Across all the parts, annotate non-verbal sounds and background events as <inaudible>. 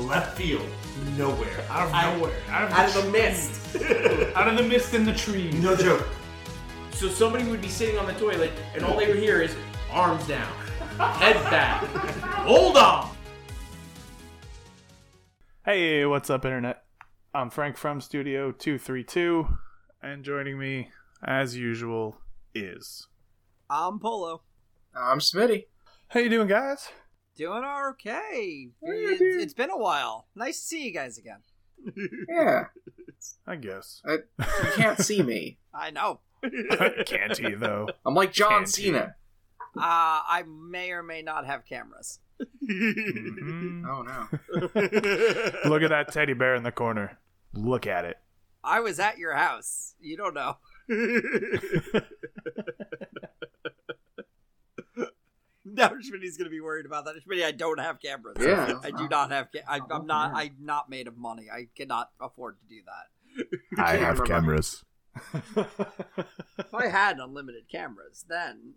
left field, nowhere. Out of I- nowhere. Out of, <laughs> Out of the mist. out of the mist in the trees. No joke. So somebody would be sitting on the toilet and all they would hear is arms down, <laughs> head back, hold on. Hey, what's up, Internet? I'm Frank from Studio 232, and joining me, as usual, is. I'm Polo. I'm Smitty. How you doing, guys? Doing okay. Yeah, It, dude. it's been a while. Nice to see you guys again. <laughs> Yeah, I guess. I, you can't see me. <laughs> I know. Can't he, though? I'm like John Can't he? Cena. Uh, I may or may not have cameras. Mhm. Oh no. <laughs> Look at that teddy bear in the corner. Look at it. I was at your house. You don't know. <laughs> now Schmitty's gonna be worried about that. Schmitty, I don't have cameras. Yeah. <laughs> I do not have. Ca- I, I'm not. I'm not made of money. I cannot afford to do that. <laughs> I have Camera cameras. If I had unlimited cameras, then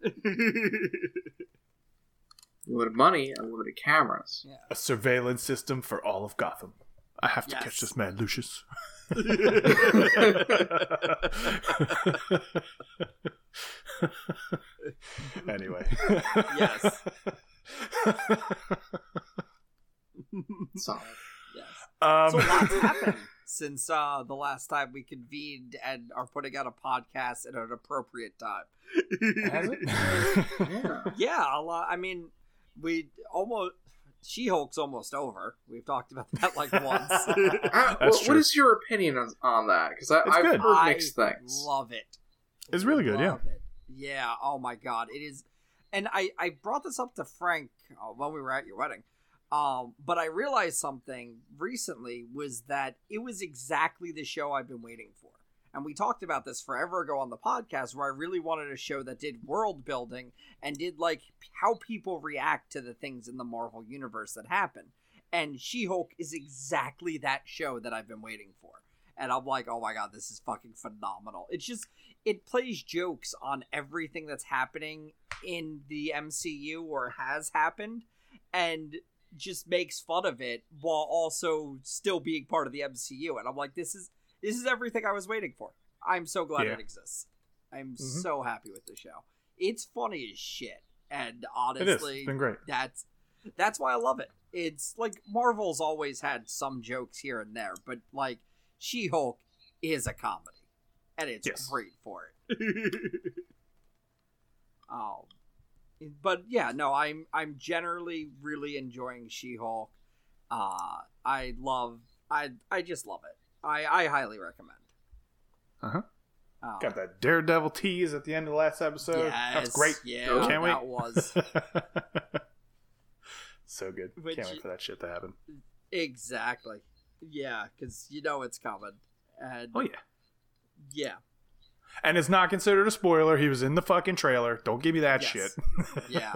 Unlimited money, unlimited cameras. A surveillance system for all of Gotham. I have to Yes. catch this man, Lucius. <laughs> anyway. Yes. Sorry. yes. Um, So lots <laughs> happened since uh, the last time we convened and are putting out a podcast at an appropriate time. has it? <laughs> Yeah. Yeah, a lot. I mean, we almost She Hulk's almost over. We've talked about that like once. <laughs> <laughs> That's what- what true. is your opinion on, on that? Because I've good. heard mixed I things. Love it. It's really good, yeah. It. Yeah. Oh my god, it is. And I I brought this up to Frank uh, when we were at your wedding. Um, but I realized something recently was that it was exactly the show I've been waiting for. And we talked about this forever ago on the podcast where I really wanted a show that did world building and did like how people react to the things in the Marvel universe that happen. And She Hulk is exactly that show that I've been waiting for. And I'm like, oh my god, this is fucking phenomenal. It's just it plays jokes on everything that's happening in the MCU or has happened and just makes fun of it while also still being part of the MCU and I'm like this is this is everything I was waiting for. I'm so glad Yeah. it exists. I'm Mhm. so happy with the show. It's funny as shit and it is. honestly It's been great. that's that's why I love it. It's like Marvel's always had some jokes here and there, but like She Hulk is a comedy, and it's Yes. great for it. <laughs> um, but yeah, no, I'm I'm generally really enjoying She Hulk. Uh, I love I I just love it. I I highly recommend. Uh-huh. Um, Got that Daredevil tease at the end of the last episode. That's yes, great. Yeah, Can't wait. that was <laughs> so good. Which- Can't wait for that shit to happen. exactly. Yeah, because you know it's coming, and Oh yeah. yeah. And it's not considered a spoiler. He was in the fucking trailer. Don't give me that Yes. shit. <laughs> Yeah,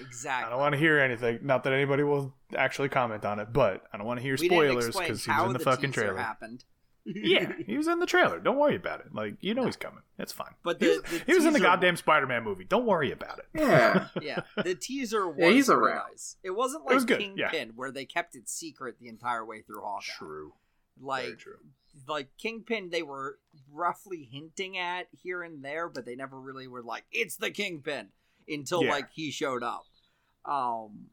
exactly. I don't want to hear anything. Not that anybody will actually comment on it, but I don't want to hear we spoilers because he was in the, the fucking trailer. happened. Yeah, <laughs> he was in the trailer. Don't worry about it. Like you know he's coming. It's fine. But he was, the he was in the goddamn Spider-Man movie. Don't worry about it. Yeah. <laughs> yeah, the teaser was Yeah, he's pretty around. nice. It wasn't It like was good, Kingpin yeah. where they kept it secret the entire way through Hawkeye. True. Like Very true. like Kingpin they were roughly hinting at here and there, but they never really were like, it's the Kingpin until Yeah. like he showed up. Um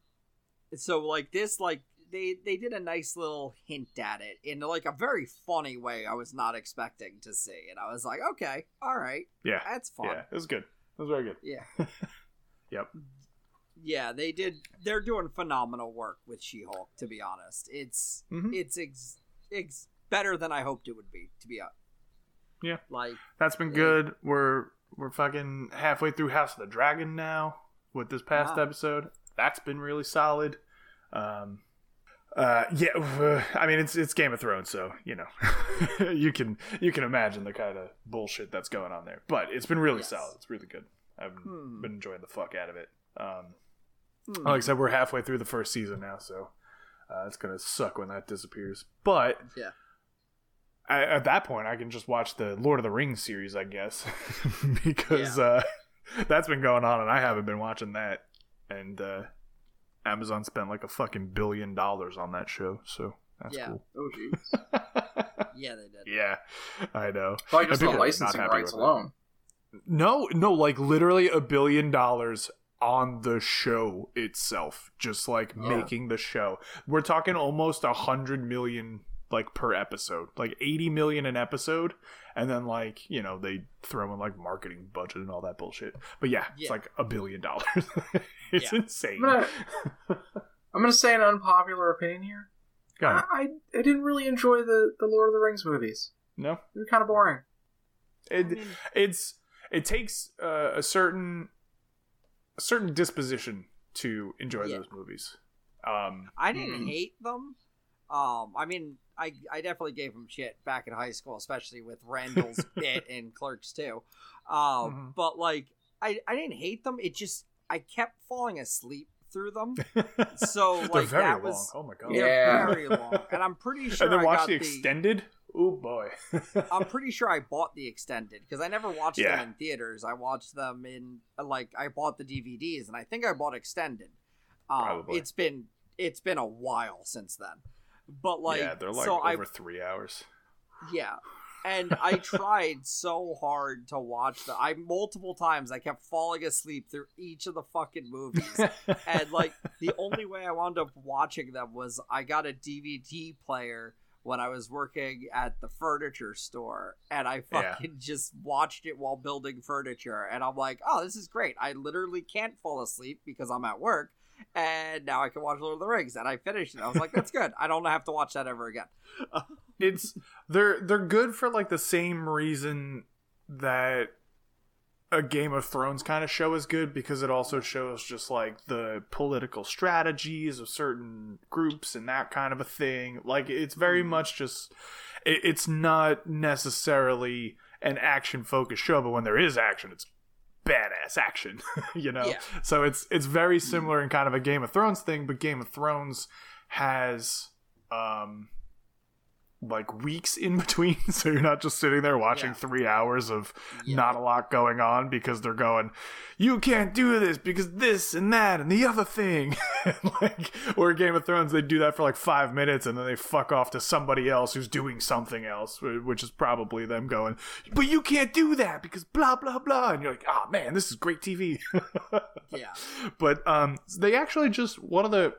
so like this like they they did a nice little hint at it in like a very funny way I was not expecting to see. And I was like, okay, all right, Yeah. that's fun. Yeah. It was good. It was very good. Yeah. <laughs> Yep. Yeah, they did. They're doing phenomenal work with She-Hulk. To be honest, it's Mhm. it's ex, ex, better than I hoped it would be. To be honest, Yeah. like That's been good. We're we're fucking halfway through House of the Dragon now with this past Wow. episode. That's been really solid. Um, Uh, yeah, <sighs> I mean it's it's Game of Thrones, so you know <laughs> you can you can imagine the kind of bullshit that's going on there. But it's been really Yes. solid. It's really good. I've Hmm. been enjoying the fuck out of it. Um, Hmm. like I said, we're halfway through the first season now, so uh, it's gonna suck when that disappears. But Yeah. at, at that point, I can just watch the Lord of the Rings series, I guess, <laughs> because uh, <laughs> that's been going on, and I haven't been watching that. And uh, Amazon spent like a fucking billion dollars on that show, so that's Yeah. cool. Oh, jeez. <laughs> Yeah, they did. yeah, I know. Probably just the people are not licensing rights with it. alone. No, no, like literally a billion dollars on the show itself, just like Yeah. making the show. We're talking almost a hundred million like per episode, like eighty million an episode, and then like you know they throw in like marketing budget and all that bullshit. But yeah, it's like a billion dollars. <laughs> it's Yeah. insane. I'm gonna, <laughs> I'm gonna say an unpopular opinion here. Go ahead. I, I I didn't really enjoy the the Lord of the Rings movies. no, they're kind of boring. I it, mean, it's it takes uh, a certain a certain disposition to enjoy Yeah. those movies. Um, I didn't hate them. Um, I mean, I I definitely gave them shit back in high school, especially with Randall's <laughs> bit in Clerks 2. Um, Mhm. but like, I I didn't hate them. It just I kept falling asleep through them. <laughs> So They're like very that long. was Oh my god. Yeah. very long, and I'm pretty <laughs> sure and then I watch got the extended. Oh boy. <laughs> I'm pretty sure I bought the extended because I never watched Yeah. them in theaters. I watched them in like I bought the DVDs and I think I bought extended. Um, Probably. It's been it's been a while since then, but like yeah, they're like so over I three hours. yeah, and I tried so hard to watch the I multiple times I kept falling asleep through each of the fucking movies. and like the only way I wound up watching them was I got a DVD player when I was working at the furniture store, and I Yeah. fucking just watched it while building furniture, and I'm like, oh, this is great. I literally can't fall asleep because I'm at work. And now I can watch Lord of the Rings, and I finished it. I was like, "That's good. I don't have to watch that ever again." <laughs> it's they're they're good for like the same reason that a Game of Thrones kind of show is good because it also shows just like the political strategies of certain groups and that kind of a thing. Like it's very mm-hmm. much just it, it's not necessarily an action focused show, but when there is action, it's badass action, <laughs> you know. Yeah. So it's it's very similar in kind of a Game of Thrones thing, but Game of Thrones has um like weeks in <laughs> between so you're not just sitting there watching Yeah. three hours of Yeah. not a lot going on because they're going you can't do this because this and that and the other thing. <laughs> Like or game of thrones they do that for like five minutes and then they fuck off to somebody else who's doing something else which is probably them going but you can't do that because blah blah blah. And you're like oh man this is great tv <laughs> Yeah, but um they actually just one of the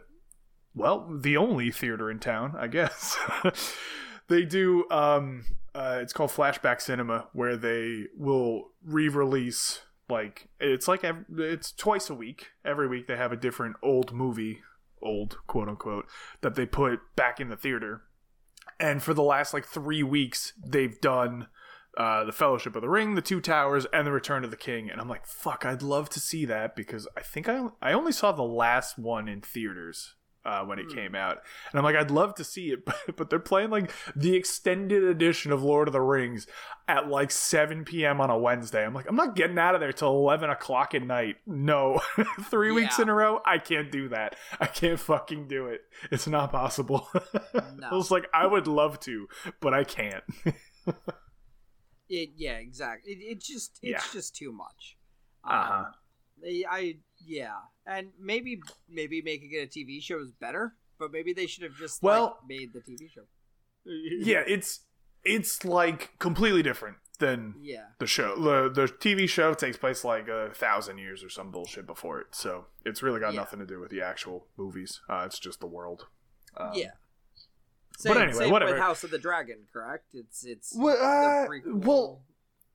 well the only theater in town i guess they do um uh it's called flashback cinema where they will re-release like it's like ev- it's twice a week. Every week they have a different old movie old quote unquote that they put back in the theater. And for the last like three weeks they've done uh, the Fellowship of the Ring, the Two Towers, and the Return of the King. And I'm like, fuck, I'd love to see that because I think I I only saw the last one in theaters uh, when it came out, and I'm like, I'd love to see it, <laughs> but, but they're playing like the extended edition of Lord of the Rings at like 7 p.m. on a Wednesday. I'm like, I'm not getting out of there till 11 o'clock at night. No, <laughs> three weeks in a row, I can't do that. I can't fucking do it. It's not possible. <laughs> No. I was like, I would love to, but I can't. it, yeah, exactly. It, it just it's Yeah. just too much. Uh-huh. Um, I, I yeah, and maybe maybe making it a TV show is better, but maybe they should have just Well- like, made the TV show. <laughs> yeah, it's it's like completely different than yeah, the show. The the TV show takes place like a thousand years or some bullshit before it, so it's really got Yeah. nothing to do with the actual movies. Uh, it's just the world. Um, yeah. but Same, anyway, same whatever. with House of the Dragon, correct? It's it's Well, uh, well,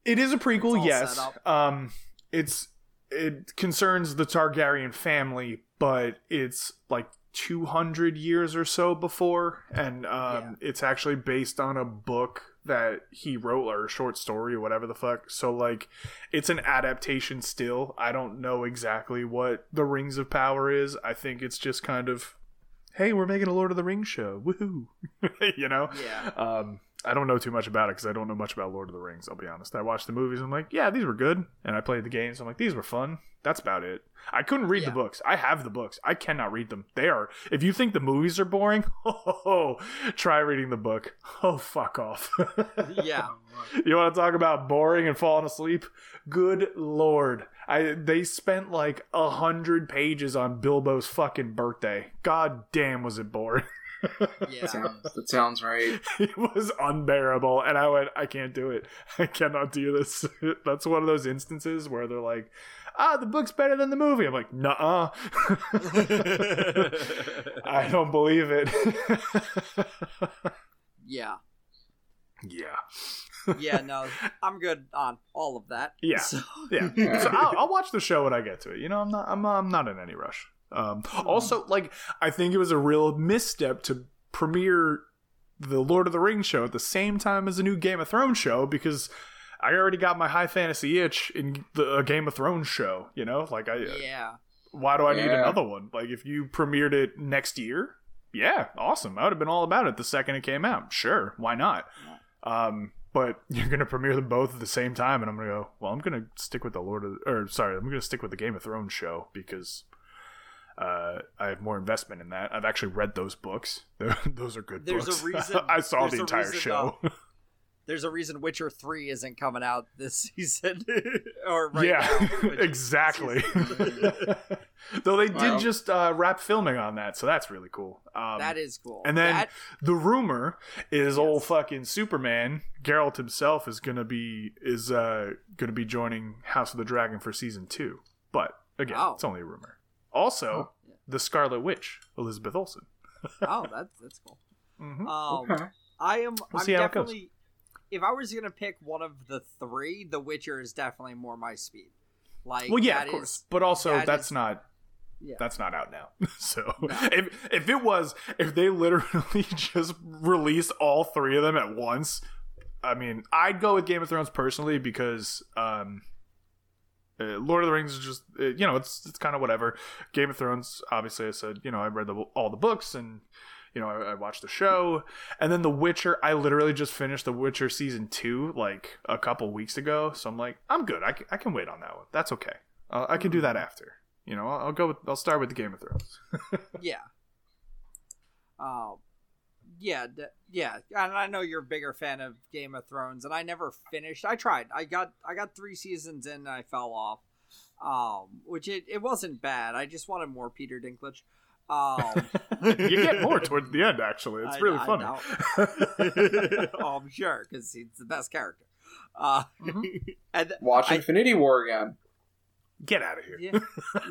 It is a It's prequel, all yes. set up. Um, it's it concerns the Targaryen family, but it's like 200 years or so before, and um, Yeah. it's actually based on a book that he wrote or a short story or whatever the fuck. So like, it's an adaptation still. I don't know exactly what the Rings of Power is. I think it's just kind of hey, we're making a Lord of the Rings show, woohoo! <laughs> you know, Yeah. um, I don't know too much about it because I don't know much about Lord of the Rings. I'll be honest. I watched the movies. I'm like, yeah, these were good, and I played the games. I'm like, these were fun. That's about it. I couldn't read Yeah. the books. I have the books. I cannot read them. They are. If you think the movies are boring, <laughs> oh, try reading the book. Oh, fuck off. <laughs> Yeah. you want to talk about boring and falling asleep? Good lord. I they spent like a hundred pages on Bilbo's fucking birthday. God damn was it boring. <laughs> Yeah. That sounds, that sounds right. <laughs> it was unbearable and i went i can't do it i cannot do this <laughs> that's one of those instances where they're like ah the book's better than the movie i'm like nah <laughs> i don't believe it Yeah. yeah Yeah, no, I'm good on all of that. Yeah. So, yeah so I'll, I'll watch the show when i get to it you know i'm not i'm, I'm not in any rush um also like i think it was a real misstep to premiere the lord of the rings show at the same time as a new game of thrones show because i already got my high fantasy itch in the a game of thrones show you know? Like i yeah. why do i need another one? Like if you premiered it next year yeah awesome. I would have been all about it the second it came out. Sure why not? Um but <laughs> you're gonna premiere them both at the same time and i'm gonna go well i'm gonna stick with the lord of or sorry i'm gonna stick with the game of thrones show because uh, I have more investment in that. I've actually read those books. <laughs> those are good There's a <laughs> reason- I saw the entire show. <laughs> There's a reason Witcher 3 isn't coming out this season. or right yeah, now, exactly. Though they did Well- just uh, wrap filming on that, so that's really cool. Um, that is cool. and then That- the rumor is old fucking Superman, Geralt himself, is gonna be is uh gonna be joining House of the Dragon for season two. But again, Oh. it's only a rumor. Also, Yeah. the Scarlet Witch, Elizabeth Olsen. oh, <laughs> that's that's cool. Mhm. Um, Okay. I am. We'll I'm see how it goes. definitely. If I was gonna pick one of the three, The Witcher is definitely more my speed. Like, Well, yeah, that of course, is- but also that that's is- not yeah. that's not out now. <laughs> So No. if if it was, if they literally <laughs> just released all three of them at once, I mean, I'd go with Game of Thrones personally because um, uh, Lord of the Rings is just uh, you know it's it's kind of whatever. Game of Thrones, obviously, I said you know I read the, all the books and. You know, I, I watched the show, and then The Witcher. I literally just finished The Witcher season two like a couple weeks ago, so I'm like, I'm good. I can, I can wait on that one. That's okay. Uh, I can do that after. You know, I'll, I'll go with. I'll start with the Game of Thrones. <laughs> Yeah. Um, yeah, d- yeah, and I know you're a bigger fan of Game of Thrones, and I never finished. I tried. I got I got three seasons in, and I fell off. Um, which it, it wasn't bad. I just wanted more Peter Dinklage. Um, <laughs> you get more towards the end, actually. It's I- really I funny. know. <laughs> oh, I'm sure because he's the best character. Uh, Mhm. <laughs> and Watch I- Infinity War again. Get out of here. yeah,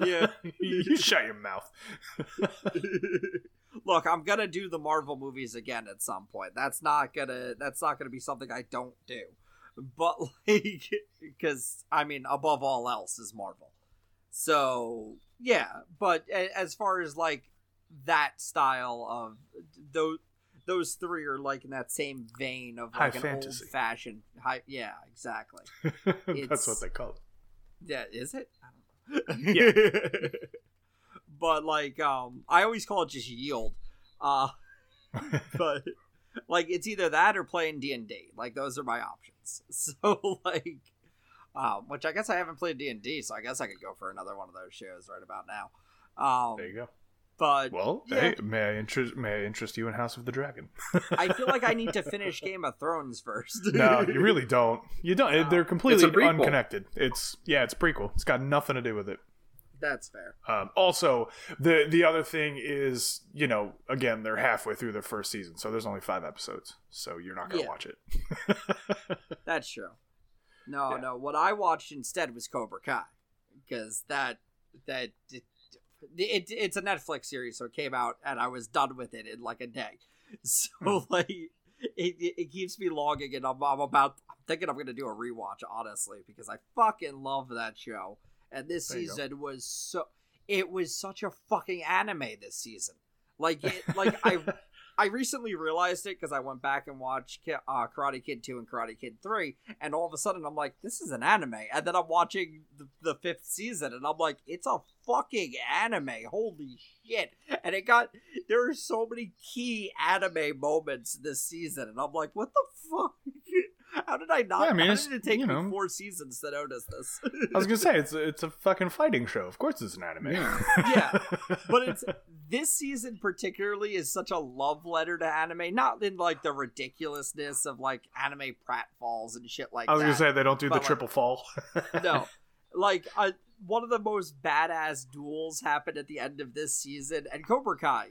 yeah. you shut your mouth. Look, I'm gonna do the Marvel movies again at some point. That's not gonna that's not gonna be something I don't do. But <laughs> like because I mean above all else is Marvel. So yeah, but a- as far as like that style of those those three are like in that same vein of High like an fantasy. old fashioned high yeah, exactly. <laughs> That's what they call it. Yeah, is it? I don't know. yeah. <laughs> but like um I always call it just yield. Uh <laughs> but like it's either that or playing D&D. Like those are my options. <laughs> So like um which I guess I haven't played D&D, so I guess I could go for another one of those shows right about now. Um There you go. but Well, yeah. hey, may I interest may I interest you in House of the Dragon? I feel like I need to <laughs> finish Game of Thrones first. no, you really don't. You don't. No. They're completely It's unconnected. It's yeah, it's a prequel. It's got nothing to do with it. That's fair. Um, also, the the other thing is, you know, again, they're halfway through their first season, so there's only five episodes, so you're not gonna Yeah. watch it. <laughs> That's true. No, Yeah. no. What I watched instead was Cobra Kai because that that it, it it's a Netflix series, so it came out and I was done with it in like a day. <laughs> So Hmm. like it, it, it keeps me logging, and I'm, I'm about I'm thinking I'm gonna do a rewatch honestly because I fucking love that show. And this There season was so it was such a fucking anime this season. Like it, like I <laughs> I recently realized it because I went back and watched Ki- uh, Karate Kid 2 and Karate Kid 3, and all of a sudden I'm like, this is an anime. And then I'm watching the, the fifth season, and I'm like, it's a fucking anime. Holy shit. And it got, there are so many key anime moments this season, and I'm like, what the fuck? <laughs> How did I not? Yeah, I mean, how did it take you me know. four seasons to notice this? I was gonna say it's a, it's a fucking fighting show. Of course, it's an anime. Yeah. <laughs> Yeah. <laughs> but it's this season particularly is such a love letter to anime, not in like the ridiculousness of like anime pratfalls and shit like I was that. gonna say they don't do the like- triple fall. <laughs> no, like uh, one of the most badass duels happened at the end of this season, and Cobra Kai,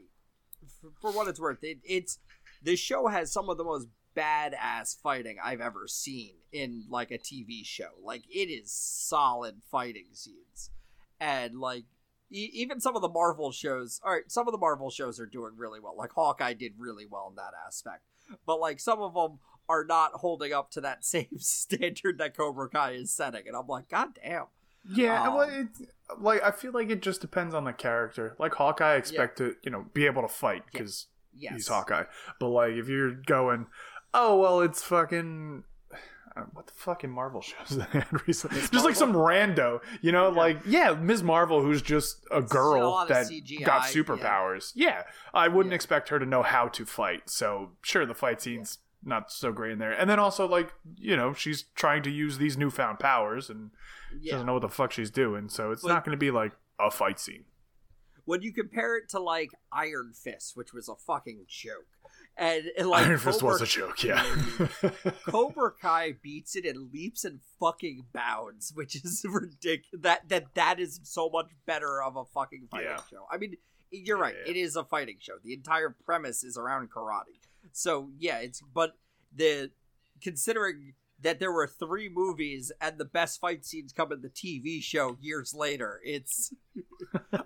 f- for what it's worth, it, it's this show has some of the most badass fighting I've ever seen in like a TV show. Like it is solid fighting scenes, and like e- even some of the Marvel shows. All right, some of the Marvel shows are doing really well. Like Hawkeye did really well in that aspect, but like some of them are not holding up to that <laughs> same standard that Cobra Kai is setting, and I'm like, God damn. Yeah, Um, well, it, like I feel like it just depends on the character. Like Hawkeye, I expect to you know be able to fight Yeah. because Yes. he's Hawkeye. But like if you're going, oh well, it's fucking. uh, What the fucking Marvel shows <laughs> that they had recently? Ms. Just like some rando, you know, Yeah. like yeah, Ms. Marvel, who's just a girl that CGI, got superpowers. Yeah. I wouldn't Yeah. expect her to know how to fight. So sure, the fight scenes not so great in there. And then also like you know she's trying to use these newfound powers and she Yeah. doesn't know what the fuck she's doing. So it's Like- not going to be like a fight scene. When you compare it to like Iron Fist, which was a fucking joke, and, and like Iron Fist was a joke. Yeah. <laughs> Cobra Kai beats it in leaps and fucking bounds, which is <laughs> ridiculous. That that that is so much better of a fucking fighting Yeah. show. I mean, you're right. Yeah. It is a fighting show. The entire premise is around karate. So yeah, it's but the considering that there were three movies and the best fight scenes come in the TV show years later, it's.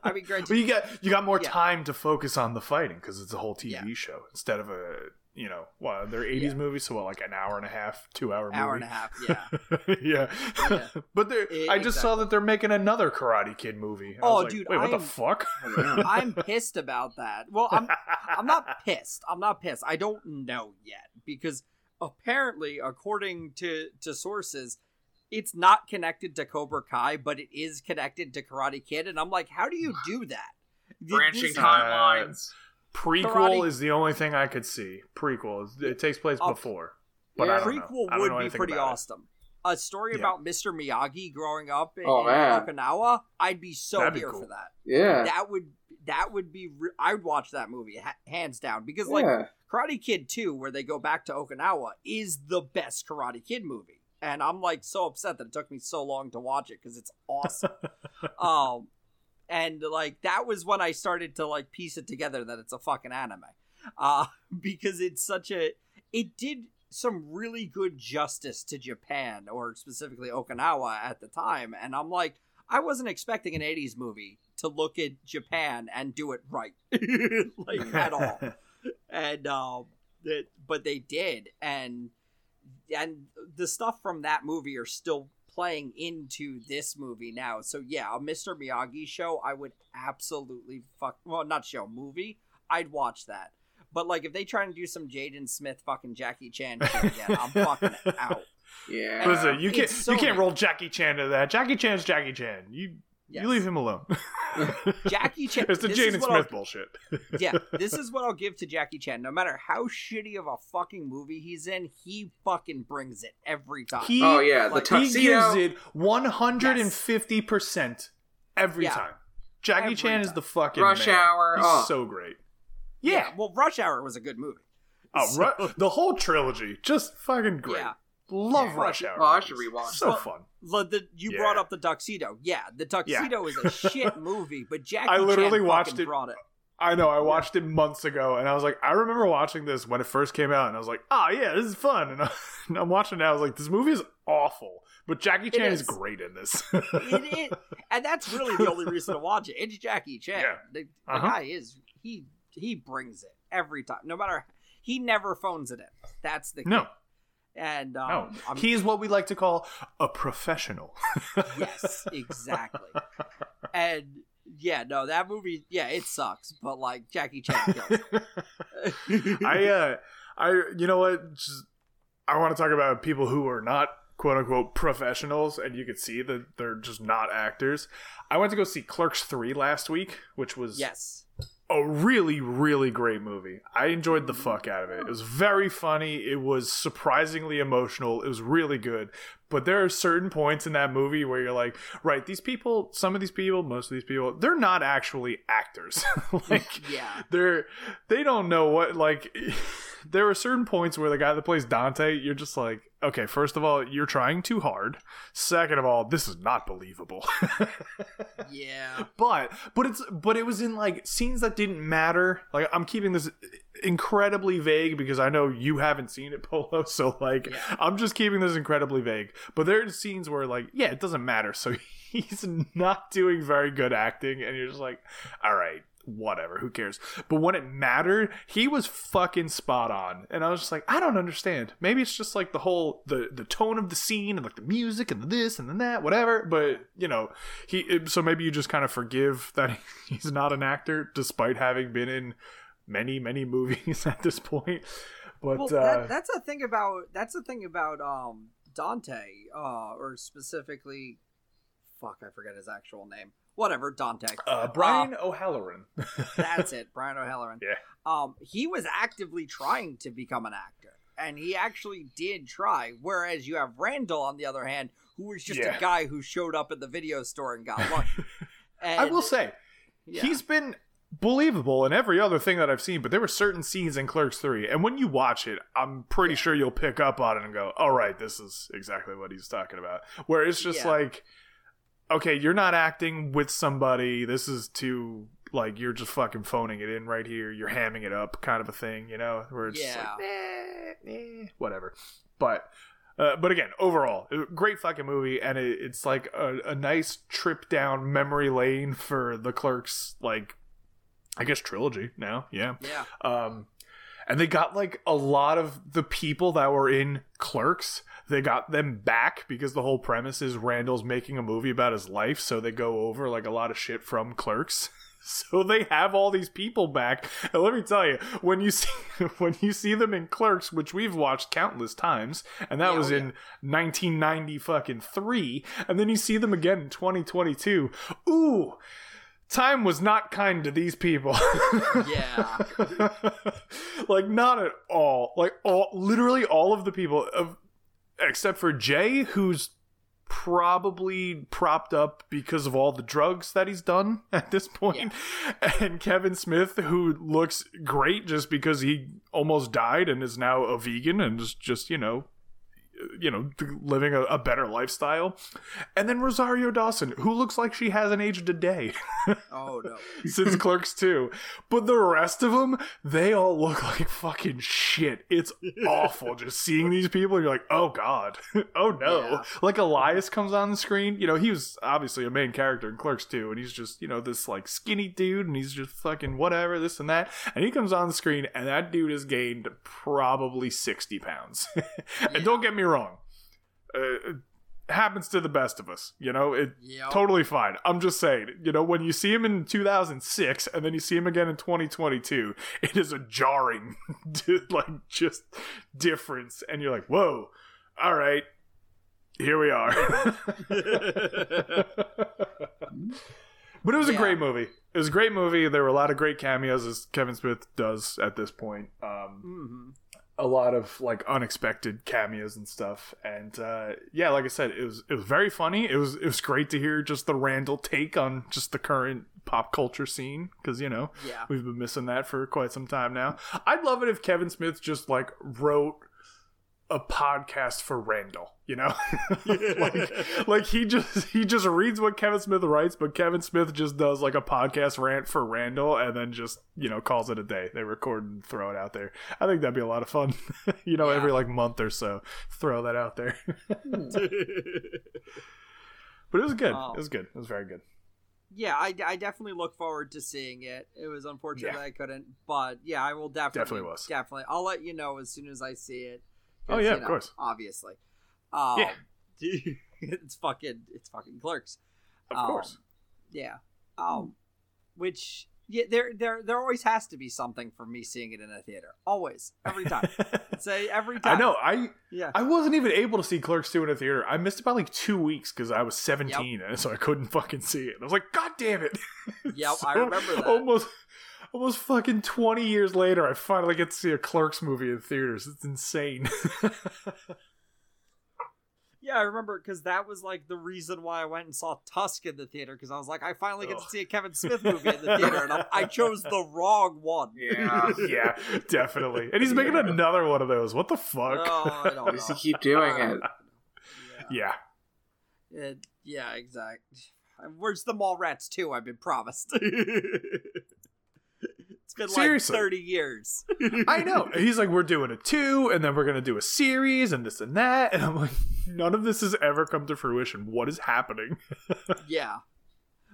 I mean, granted, But you got you got more Yeah. time to focus on the fighting because it's a whole TV Yeah. show instead of a you know well they're eighties Yeah. movies, so what like an hour and a half, two hour movie. hour and a half. <laughs> Yeah. yeah. Yeah. but they're, E- I just saw that they're making another Karate Kid movie. I Oh, was like, dude, wait, what the fuck? <laughs> Oh, I'm pissed about that. Well, I'm I'm not <laughs> pissed. I'm not pissed. I don't know yet because apparently, according to to sources, it's not connected to Cobra Kai, but it is connected to Karate Kid, and I'm like, how do you do that? Branching this- timelines. Prequel Karate- is the only thing I could see. Prequel, it takes place Oh, before, but yeah. I don't know. prequel I don't know would be pretty about it. awesome. A story Yeah. about Mr. Miyagi growing up in, Oh, in. Okinawa, I'd be so That'd be here cool. for that. Yeah. That would that would be. Re- I would watch that movie ha- hands down because like yeah. Karate Kid 2, where they go back to Okinawa, is the best Karate Kid movie. And I'm like so upset that it took me so long to watch it because it's awesome. <laughs> um, and like that was when I started to like piece it together that it's a fucking anime. Uh, <laughs> because it's such a. It did some really good justice to Japan, or specifically Okinawa at the time. And I'm like, I wasn't expecting an 80s movie to look at Japan and do it right. <laughs> like, at all and um that but they did and and the stuff from that movie are still playing into this movie now so yeah a mr miyagi show i would absolutely fuck well not show movie i'd watch that but like if they try and do some jaden smith fucking jackie chan shit again i'm <laughs> fucking out Yeah. Listen, you can't so you can't good. roll Jackie Chan to that. Jackie Chan's Jackie Chan. You Yes. you leave him alone. <laughs> Jackie Chan- It's the this is Jaden I'll- Smith bullshit. yeah, <laughs> this is what I'll give to Jackie Chan. No matter how shitty of a fucking movie he's in, he fucking brings it every time. He, oh yeah, the like, he tuxedo. gives it one hundred and fifty percent every Yeah. time. Jackie Every Chan is the fucking Rush man. Hour, He's oh. so great. yeah. Yeah. well, Rush Hour was a good movie. Oh, So- Ru- the whole trilogy, just fucking great. Yeah. Love Yeah. Rush Hour. Oh, I should movies. rewatch So Well, fun. The, the- you Yeah. brought up the tuxedo. Yeah, the tuxedo is a shit <laughs> movie, but Jackie I literally Chan watched it- brought it. I know. I watched it months ago, and I was like, I remember watching this when it first came out, and I was like, oh yeah, this is fun. And, I, <laughs> and I'm watching it now. I was like, this movie is awful, but Jackie Chan is. is. great in this. It, it, and that's really the only reason to watch it. It's Jackie Chan. Yeah. The, the Uh-huh. guy is he he brings it every time. No matter he never phones it in. That's the no, and um, no, he's what we like to call a professional. <laughs> yes, exactly. and yeah, no, that movie, yeah, it sucks, but like Jackie Chan kills. <laughs> I uh I you know what just I want to talk about people who are not quote unquote professionals and you could see that they're just not actors. I went to go see Clerks 3 last week, which was yes, a really really great movie. I enjoyed the fuck out of it. It was very funny, it was surprisingly emotional, it was really good. But there are certain points in that movie where you're like, right, these people, some of these people, most of these people, they're not actually actors. <laughs> like <laughs> yeah, they're they don't know what like <laughs> there are certain points where the guy that plays Dante, you're just like, okay, first of all, you're trying too hard. Second of all, this is not believable. <laughs> yeah, but but it's but it was in like scenes that didn't matter. Like I'm keeping this incredibly vague because I know you haven't seen it, <laughs> Polo. So like Yeah. I'm just keeping this incredibly vague. But there are scenes where like yeah, it doesn't matter. So <laughs> he's not doing very good acting, and you're just like, all right. Whatever, who cares? But when it mattered, he was fucking spot on, and I was just like, I don't understand. Maybe it's just like the whole the the tone of the scene and like the music and the this and then that, whatever. But you know, he so maybe you just kind of forgive <laughs> that he's not an actor despite having been in many many <laughs> movies at this point but well, uh that's the thing about that's the thing about um Dante, uh, or specifically, fuck, I forget his actual name. Whatever, Dante. uh brian o'halloran <laughs> That's it, Brian O'Halloran. Yeah. Um, he was actively trying to become an actor, and he actually did try. Whereas you have Randall, on the other hand, who was just Yeah. a guy who showed up at the video store and got lunch. <laughs> And, i will say yeah. he's been believable in every other thing that i've seen but there were certain scenes in clerks 3 and when you watch it i'm pretty sure you'll pick up on it and go all right this is exactly what he's talking about where it's just Yeah. like okay you're not acting with somebody this is too like you're just fucking phoning it in right here you're hamming it up kind of a thing you know where it's Yeah. like eh, eh, whatever but uh, but again, overall, great fucking movie, and it, it's like a, a nice trip down memory lane for the Clerks, like I guess trilogy now. Yeah, yeah, um, and they got like a lot of the people that were in Clerks. They got them back because the whole premise is Randall's making a movie about his life, so they go over like a lot of shit from Clerks. <laughs> So they have all these people back, and let me tell you, when you see <laughs> when you see them in Clerks, which we've watched countless times, and that Yeah, was oh, in 1990 fucking three, and then you see them again in 2022. Ooh, time was not kind to these people. <laughs> yeah. like not at all. Like all literally all of the people of except for Jay who's probably propped up because of all the drugs that he's done <laughs> at this point. and Kevin Smith who looks great just because he almost died and is now a vegan and is just, you know, you know, living a, a better lifestyle. And then Rosario Dawson, who looks like she hasn't aged a day <laughs> Oh no. since Clerks 2. But the rest of them, they all look <laughs> like fucking shit. It's awful just seeing these people. You're like, oh god, <laughs> oh no. Yeah. Like Elias comes on the screen. You know, he was obviously a main character in Clerks 2, and he's just, you know, this like skinny dude, and he's just fucking whatever, this and that. And he comes on the screen, and that dude has gained probably 60 pounds. and don't get me wrong. Uh, happens to the best of us, you know. It Yep. totally fine. I'm just saying, you know, when you see him in 2006 and then you see him again in 2022, <laughs> it is a jarring, <laughs> like, just difference. And you're like, whoa, all right, here we are. <laughs> but it was a great movie. It was a great movie. There were a lot of great cameos, as Kevin Smith does at this point. Um, hmm a lot of like unexpected cameos and stuff and uh yeah like i said it was it was very funny it was it was great to hear just the randall take on just the current pop culture scene because you know Yeah. we've been missing that for quite some time now i'd love it if kevin smith just like wrote a podcast for randall you know <laughs> <laughs> like like he just he just reads what kevin smith writes but kevin smith just does like a podcast rant for randall and then just you know calls it a day they record and throw it out there i think that'd be a lot of fun <laughs> you know Yeah. every like month or so throw that out there hmm. but it was good Oh. it was good it was very good Yeah, I, I definitely look forward to seeing it. It was unfortunate Yeah. that I couldn't, but yeah, I will definitely Definitely was. definitely. I'll let you know as soon as I see it. Oh, yeah, of know, course. obviously. Um, Yeah. <laughs> it's fucking it's fucking clerks. of Um, course Yeah. Um, which yeah, there there there always has to be something for me seeing it in a theater. Always, every time. <laughs> Say every time. I know. I Yeah. I wasn't even able to see Clerks 2 in a theater. I missed about like two weeks because I was 17, and so I couldn't fucking see it. I was like, God damn it. <laughs> Yep, I remember that. Almost, almost fucking 20 years later, I finally get to see a Clerks movie in theaters. It's insane. <laughs> Yeah, I remember because that was like the reason why I went and saw Tusk in the theater because I was like, I finally get to see a Kevin Smith movie in the theater, and I, I chose the wrong one. Yeah. yeah, <laughs> definitely. And he's making Yeah. another one of those. What the fuck? Oh, I <laughs> don't Why know. does he keep doing it? Uh, yeah. It, yeah, exactly. Where's the Mallrats 2? I've been promised? It's been Seriously. like 30 years. <laughs> I know. And he's like, we're doing a two, and then we're gonna do a series, and this and that. And I'm like, none of this has ever come to fruition. What is happening? <laughs> yeah.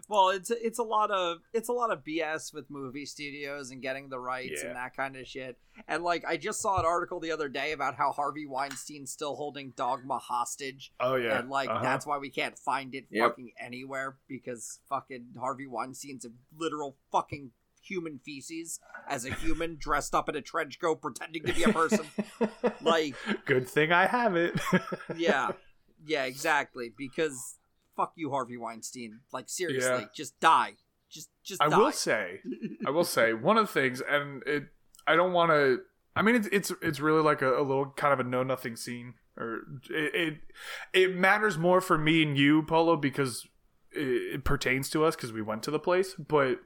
Well, it's it's a lot of it's a lot of BS with movie studios and getting the rights Yeah. and that kind of shit. And like I just saw an article the other day about how Harvey Weinstein's still holding Dogma hostage Oh yeah. and like Uh-huh. that's why we can't find it Yep. fucking anywhere because fucking Harvey Weinstein's a literal fucking human feces as a human dressed up in a trench coat pretending to be a person. <laughs> like Good thing I have it. <laughs> yeah. Yeah, exactly because fuck you Harvey Weinstein. Like seriously, Yeah. just die. Just just I die. will say, <laughs> I will say one of the things, and it, I don't want to. I mean, it's it's it's really like a, a little kind of a know nothing scene, or it, it it matters more for me and you, Polo, because it, it pertains to us because we went to the place. But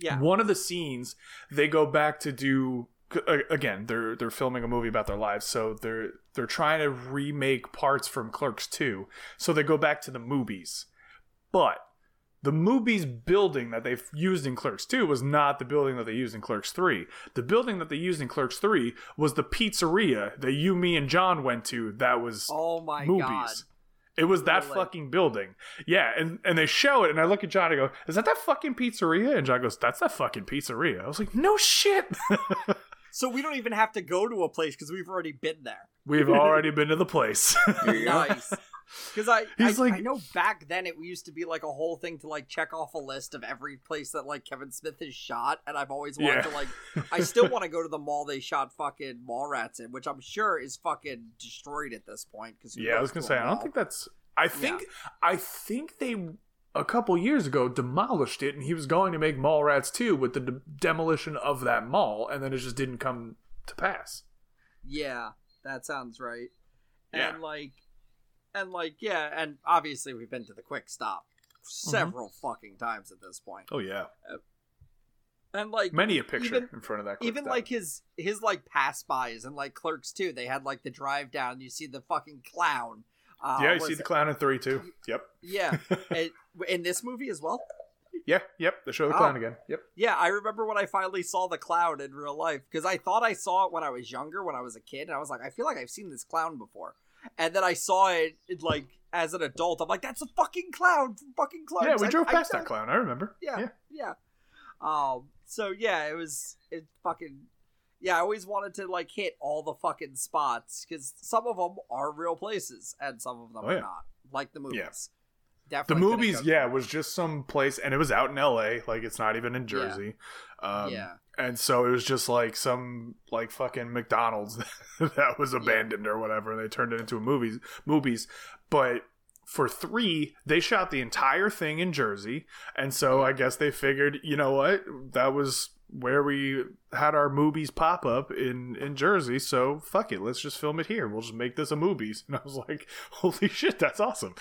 yeah. one of the scenes they go back to do again they're they're filming a movie about their lives so they're they're trying to remake parts from clerks 2 so they go back to the Mooby's but the Mooby's building that they've used in clerks 2 was not the building that they used in clerks 3 the building that they used in clerks 3 was the pizzeria that you me and john went to that was Oh my Mooby's. god. It was that Really? fucking building. Yeah, and, and they show it, and I look at John and I go, Is that that fucking pizzeria? And John goes, That's that fucking pizzeria. I was like, No shit. <laughs> So we don't even have to go to a place because we've already been there. We've already been to the place. There you go. Nice. Because I, I, like- I know back then it used to be like a whole thing to like check off a list of every place that like Kevin Smith has shot, and I've always wanted Yeah. to like. I still <laughs> want to go to the mall they shot fucking Mallrats in, which I'm sure is fucking destroyed at this point. Because yeah, I was gonna say, I don't think that's. I think, I think they a couple years ago demolished it, and he was going to make Mallrats 2 with the de- demolition of that mall, and then it just didn't come to pass. Yeah, that sounds right. Yeah. And like, and like, yeah, and obviously we've been to the Quick Stop several fucking times at this point, Oh yeah, and like many a picture Even- in front of that. even stop. like his his like pass bys and like clerks 2. They had like the drive down. You see the fucking clown. Uh, yeah, you see the it? clown in three too. Yep. Yeah, <laughs> It- in this movie as well. Yeah, yep. They show the Oh. clown again. Yep. Yeah, I remember when I finally saw the clown in real life because I thought I saw it when I was younger, when I was a kid, and I was like, I feel like I've seen this clown before. And then I saw it, it, like as an adult. I'm like, that's a fucking clown fucking clowns. Yeah, we I- drove I- past that clown. I remember. Yeah, yeah. yeah. Um. So yeah, it was it fucking. Yeah, I always wanted to like hit all the fucking spots because some of them are real places and some of them Oh, are yeah. not, like the Mooby's. Yeah. The Mooby's, yeah, was just some place, and it was out in L.A. Like it's not even in Yeah. Jersey. Um, yeah, And so it was just like some like fucking McDonald's <laughs> that was abandoned or whatever, and they turned it into a Mooby's Mooby's. But for three, they shot the entire thing in Jersey, and so I guess they figured, you know what, that was where we had our Mooby's pop up in in Jersey. So fuck it, let's just film it here. We'll just make this a Mooby's. <laughs> And I was like, <laughs> holy shit, that's awesome.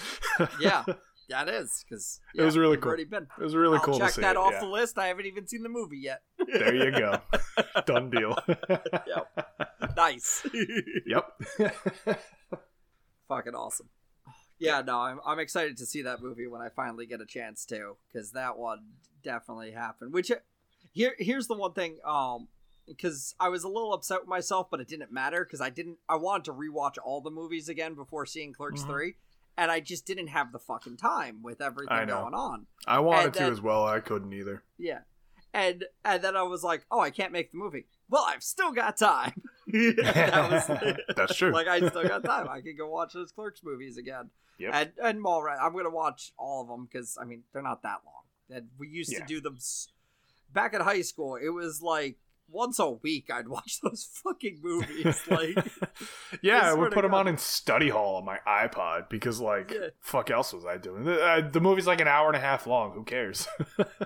yeah, that is because It was really cool. Already been. It was really I'll cool check to see that it, off yeah. the list. I haven't even seen the movie yet. There you go. <laughs> Done deal. nice, yep. fucking awesome. Yeah, no, I'm I'm excited to see that movie when I finally get a chance to, because that one definitely happened. Which here here's the one thing, um, because I was a little upset with myself, but it didn't matter because I didn't. I wanted to rewatch all the movies again before seeing Clerks Mhm. three, and I just didn't have the fucking time with everything going on. I wanted And to then- as well. I couldn't either. Yeah. And and then I was like, oh, I can't make the movie. Well, I've still got time. <laughs> <laughs> that was That's true. like I still got <laughs> time. I can go watch those Clerks movies again. Yep. And and Mallrat, I'm gonna watch all of them because I mean they're not that long. And we used Yeah. to do them s- back in high school. It was like once a week I'd <laughs> watch those fucking movies. <laughs> Like, <laughs> yeah, I would put them God. on in study hall on my iPod because, like, Yeah. fuck else was I doing? The, uh, the movie's like an hour and a half long. Who cares?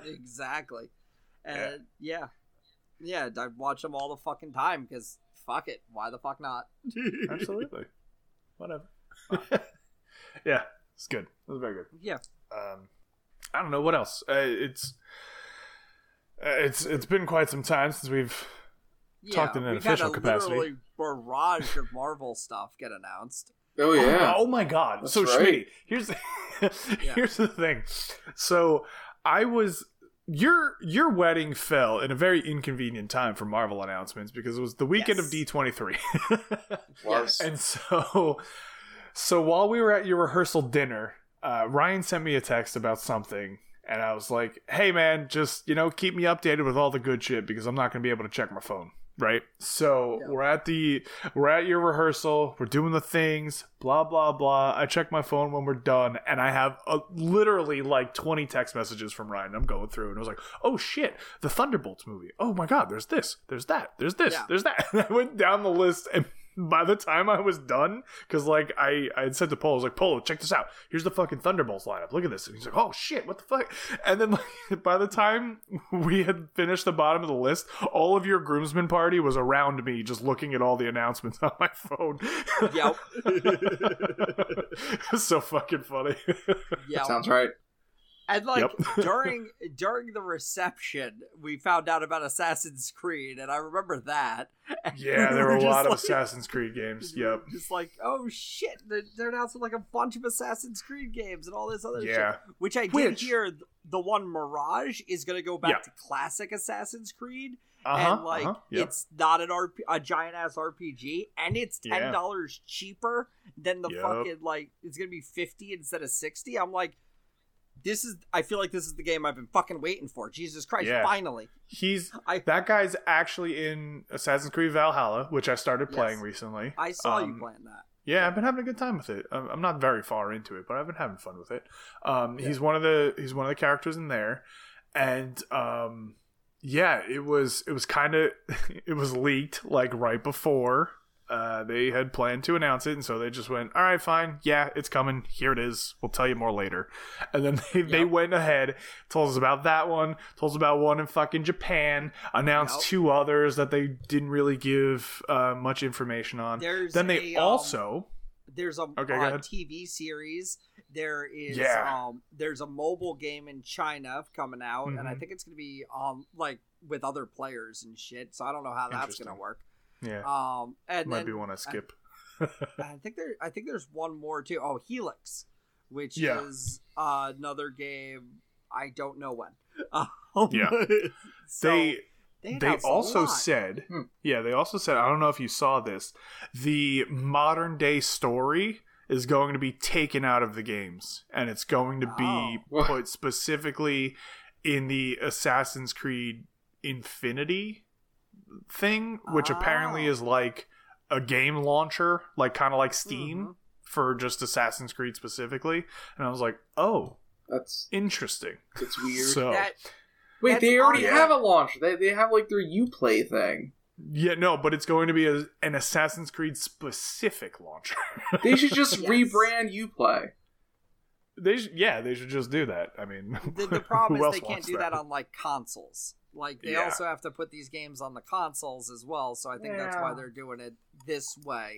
exactly. And yeah. yeah, I'd watch them all the fucking time because fuck it, why the fuck not? Absolutely. Whatever. yeah, it's good. It was very good. Yeah, Um, I don't know what else. Uh, it's it's it's been quite some time since we've yeah. Talked in an we've had official a capacity. literally barrage of Marvel stuff get announced. Oh yeah. Oh, my god. That's so right. Schmitty, here's <laughs> here's the thing. So I was your your wedding fell in a very inconvenient time for Marvel announcements because it was the weekend of D23. Was. <laughs> and so so while we were at your rehearsal dinner, uh, Ryan sent me a text about something and I was like, "Hey man, just, you know, keep me updated with all the good shit because I'm not going to be able to check my phone." Right? So, Yeah. we're at the we're at your rehearsal, we're doing the things, blah blah blah. I check my phone when we're done and I have a, literally like 20 text messages from Ryan. I'm going through and I was like, "Oh shit, the Thunderbolts movie. Oh my god, there's this, there's that, there's this, Yeah. there's that." <laughs> And I went down the list and by the time I was done, because like I I had said to Polo, I was like, Polo, check this out. Here's the fucking Thunderbolts lineup. Look at this. And he's like, Oh shit, what the fuck? And then like <laughs> by the time we had finished the bottom of the list, all of your groomsmen party was around me, just looking at all the announcements <laughs> on my phone. Yep. <laughs> it so fucking funny. Yeah, Sounds right. And like Yep. <laughs> during during the reception, we found out about Assassin's Creed, and I remember that. <laughs> And yeah, we there were a lot of Assassin's Creed games. <laughs> Yep. Just like, oh shit, they're, they're announcing like a bunch of Assassin's Creed games and all this other Yeah. shit. Which I did Which- hear the one Mirage is going to go back Yeah. to classic Assassin's Creed. Uh-huh. and like uh-huh, yep. it's not an RP, a giant ass RPG, and it's ten dollars cheaper than the Yup. fucking like it's gonna be fifty instead of sixty. I'm like, this is. I feel like this is the game I've been fucking waiting for. Jesus Christ! Yeah. Finally, He's I that guy's actually in Assassin's Creed Valhalla, which I started Yes. playing recently. I saw you Um, playing that. Yeah, I've been having a good time with it. I'm I'm not very far into it, but I've been having fun with it. Um, he's one of the he's one of the characters in there, and um, yeah, it was it was kind of <laughs> it was leaked like right before uh, they had planned to announce it, and so they just went, "All right, fine, yeah, it's coming. Here it is. We'll tell you more later." And then <laughs> they, they went ahead, told us about that one, told us about one in fucking Japan, announced Yep. two others that they didn't really give uh, much information on. There's then they a, um, also There's a, Okay, uh. TV series. There is Yeah. um there's a mobile game in China coming out, and I Mhm. think it's gonna be um like with other players and shit. So I don't know how that's gonna work. Yeah Um, and might then be one I skip. I think there I think there's one more too. Oh, Helix, which Yeah. is uh, another game. I don't know when. <laughs> Um, Yeah. <laughs> so they they, they also said Hmm. yeah they also said i don't know if you saw this the modern day story is going to be taken out of the games and it's going to be Oh. put specifically in the assassin's creed infinity thing which apparently Oh. is like a game launcher like kind of like steam Mhm. for just assassin's creed specifically and i was like oh That's interesting it's weird. so that Wait, they already on- have a launcher. They they have like their UPlay thing. Yeah, no, but it's going to be a, an Assassin's Creed specific launcher. They should just <laughs> Yes. rebrand UPlay. they should, yeah, they should just do that. I mean, the, the <laughs> problem is they can't wants do that on like consoles. Like they Yeah. also have to put these games on the consoles as well. So I think that's why they're doing it this way.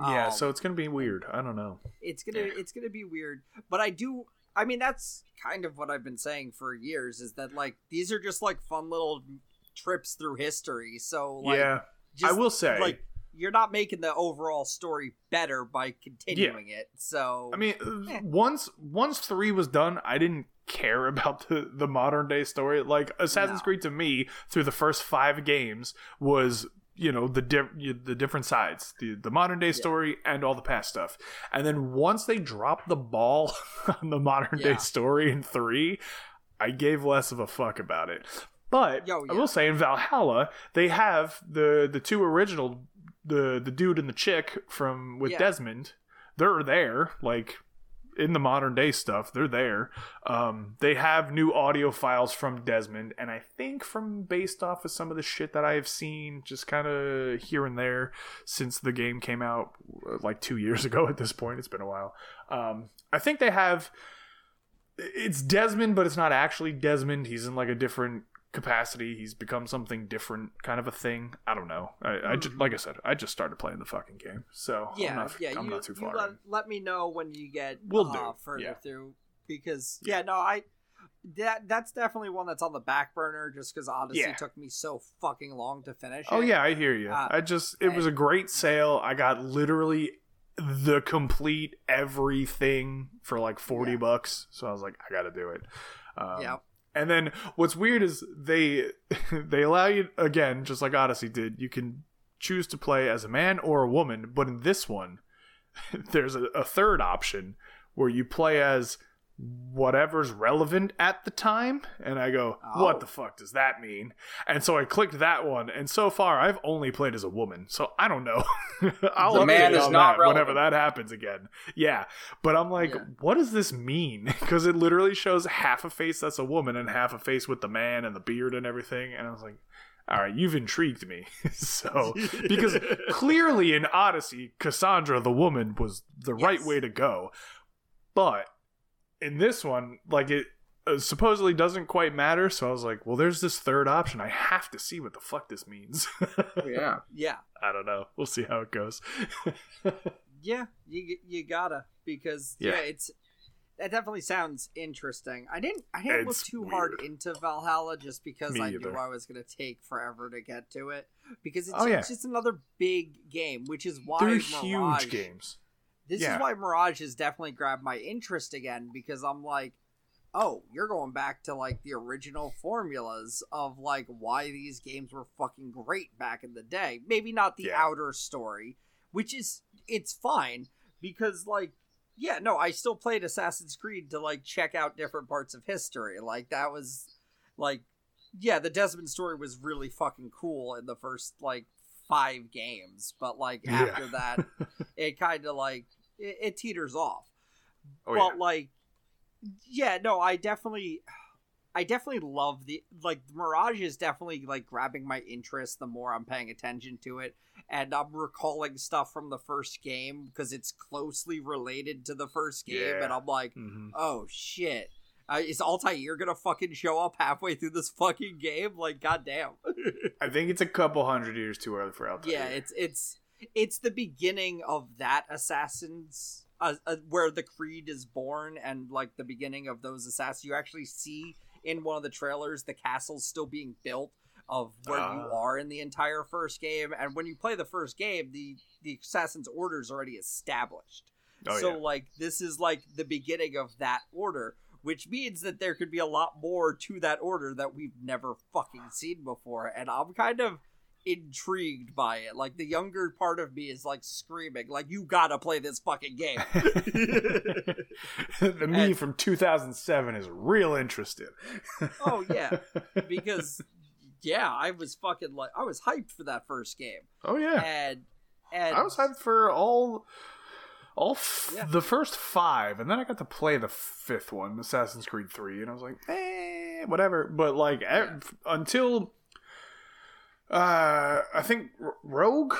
Yeah, Um, so it's going to be weird. I don't know. it's gonna it's gonna be weird but i do i mean that's kind of what i've been saying for years is that like these are just like fun little trips through history so like yeah, just, I will say. like you're not making the overall story better by continuing it so I mean, Eh. <laughs> once once three was done, I didn't care about the the modern day story. Like Assassin's No. Creed to me, through the first five games, was you know the di- the different sides, the the modern day story and all the past stuff. And then once they dropped the ball <laughs> on the modern Yeah. day story in three, I gave less of a fuck about it. But Yo, I yeah. will say in Valhalla, they have the the two original the the dude and the chick from with Yeah. Desmond. They're there, like in the modern day stuff. They're there. Um, they have new audio files from Desmond, and I think from based off of some of the shit that I have seen, just kind of here and there since the game came out uh, like two years <laughs> ago. At this point, it's been a while. Um, I think they have. It's Desmond, but it's not actually Desmond. He's in like a different capacity. He's become something different, kind of a thing. I don't know. I, I just, like I said, I just started playing the fucking game, so yeah, I'm not, yeah. I'm you, not too you far. let, let me know when you get we'll uh, do, further yeah. through because yeah. no, I that that's definitely one that's on the back burner just because Odyssey Yeah. took me so fucking long to finish. Oh it. yeah, I hear you. Uh, I just it was a great sale. I got literally the complete everything for like 40 Yeah. bucks. So I was like I got to do it. Um, yeah, And then what's weird is they <laughs> they allow you again, just like Odyssey did. You can choose to play as a man or a woman, but in this one, <laughs> there's a, a third option where you play as whatever's relevant at the time. And I go, Oh. what the fuck does that mean? And so I clicked that one, and so far I've only played as a woman, so I don't know. <laughs> I'll The man is not that whenever that happens again. Yeah, but I'm like, Yeah. what does this mean? <laughs> Because it literally shows half a face that's a woman and half a face with the man and the beard and everything. And I was like, all right, you've intrigued me. <laughs> so, because clearly in Odyssey, Cassandra, the woman, was the right way to go. But in this one, like it uh, supposedly doesn't quite matter. So I was like, well, there's this third option. I have to see what the fuck this means. <laughs> Yeah. yeah, I don't know. We'll see how it goes. <laughs> yeah. You you gotta because yeah, Yeah. it's that definitely sounds interesting. I didn't I didn't look It's too hard into Valhalla just because Me I knew. I was gonna take forever to get to it because it's, Oh, yeah. it's just another big game, which is why They're Mirage, huge games. This Yeah. is why Mirage has definitely grabbed my interest again because I'm like, oh, you're going back to like the original formulas of like why these games were fucking great back in the day. Maybe not the Yeah. outer story, which is it's fine because like yeah, no, I still played Assassin's Creed to like check out different parts of history. Like that was like yeah, the Desmond story was really fucking cool in the first like five games, but like Yeah. after that <laughs> it kind of like it, it teeters off. Oh, but yeah. like, yeah, no, I definitely, I definitely love the like Mirage is definitely like grabbing my interest the more I'm paying attention to it, and I'm recalling stuff from the first game because it's closely related to the first game, Yeah. and I'm like, Mhm. oh shit. Uh, is Altair gonna fucking show up halfway through this fucking game? Like, goddamn. <laughs> I think it's a couple hundred years too early for Altair. Yeah, it's it's it's the beginning of that assassins uh, uh, where the creed is born and like the beginning of those assassins you actually see in one of the trailers the castle's still being built of where you Ah. are in the entire first game and when you play the first game the the assassin's order is already established Oh, so yeah. like this is like the beginning of that order which means that there could be a lot more to that order that we've never fucking seen before and i'm kind of intrigued by it like the younger part of me is like screaming like you gotta play this fucking game <laughs> the me And- from 2007 is real interested. oh yeah <laughs> because yeah i was fucking like i was hyped for that first game Oh yeah. and and I was hyped for all all f- Yeah. the first five, and then I got to play the fifth one, Assassin's Creed Three, and I was like, eh, whatever. But like ev- until uh, I think R- Rogue.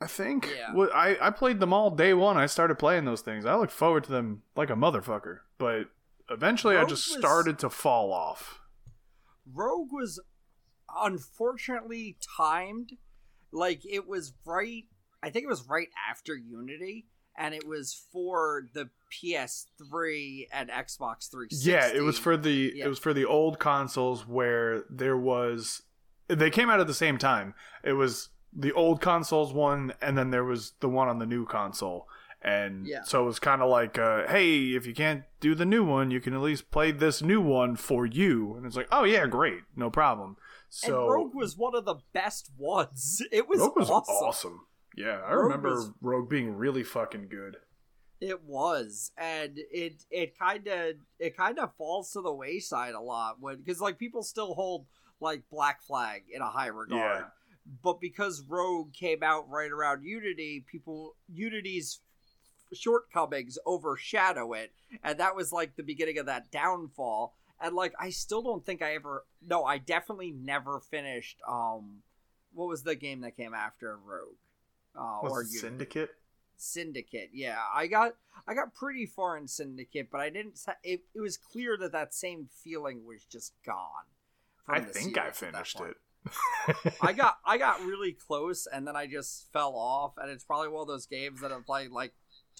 I think Yeah. Wa- I I played them all day one. I started playing those things. I looked forward to them like a motherfucker. But eventually, I just was- started to fall off. Rogue was unfortunately timed. Like it was right I think it was right after Unity and it was for the PS3 and Xbox 360. Yeah, it was for the Yeah. it was for the old consoles where there was they came out at the same time. It was the old consoles one and then there was the one on the new console. And Yeah. so it was kind of like, uh, hey, if you can't do the new one, you can at least play this new one for you. And it's like, oh yeah, great, no problem. So and Rogue was one of the best ones. <laughs> It was, Rogue was awesome. awesome. Yeah, I Rogue remember was- Rogue being really fucking good. It was, and it it kind of it kind of falls to the wayside a lot when because like people still hold like Black Flag in a high regard, Yeah. but because Rogue came out right around Unity, people Unity's shortcomings overshadow it, and that was like the beginning of that downfall. And like, I still don't think I ever. No, I definitely never finished. Um, what was the game that came after Rogue? Uh, or Syndicate? Syndicate. Yeah, I got I got pretty far in Syndicate, but I didn't. It, it was clear that that same feeling was just gone. I think I series at that finished it. I <laughs> got I got really close, and then I just fell off. And it's probably one of those games that if I like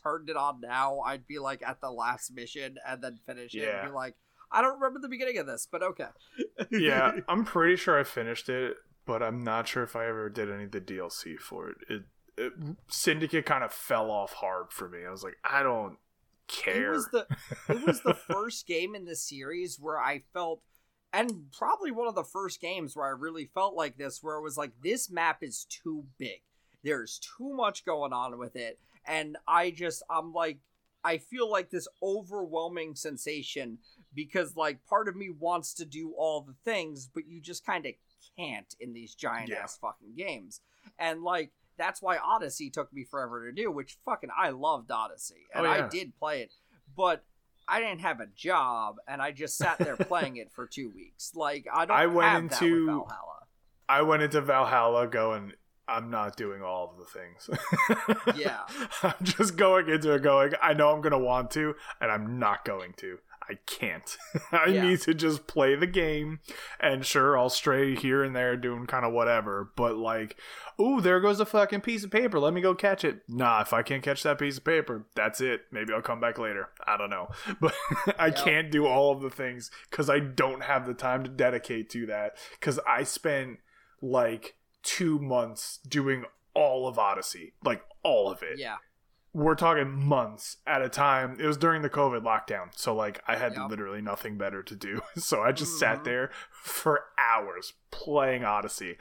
turned it on now, I'd be like at the last mission and then finish it Yeah. and be like, I don't remember the beginning of this, but okay. yeah, <laughs> I'm pretty sure I finished it, but I'm not sure if I ever did any of the DLC for it. It, it Syndicate kind of fell off hard for me. I was like, I don't care. It was the it was the <laughs> first game in the series where I felt and probably one of the first games where I really felt like this where it was like this map is too big. There's too much going on with it and I just I'm like I feel like this overwhelming sensation because like part of me wants to do all the things but you just kind of can't in these giant Yeah. ass fucking games. And like that's why Odyssey took me forever to do, which fucking I loved Odyssey oh, and Oh, I did play it, but I didn't have a job and I just sat there <laughs> playing it for two weeks. Like I don't I went into- Valhalla. I went into Valhalla going, I'm not doing all of the things. Yeah. <laughs> I'm just going into it going, I know I'm going to want to, and I'm not going to. I can't. <laughs> I Yeah. need to just play the game, and sure, I'll stray here and there doing kind of whatever, but like, ooh, there goes a fucking piece of paper. Let me go catch it. Nah, if I can't catch that piece of paper, that's it. Maybe I'll come back later. I don't know. <laughs> But I Yep. can't do all of the things because I don't have the time to dedicate to that because I spent like two months doing all of Odyssey, like all of it. Yeah. We're talking months at a time. It was during the COVID lockdown, so like I had Yep. literally nothing better to do. <laughs> So I just Mhm. sat there for hours playing Odyssey.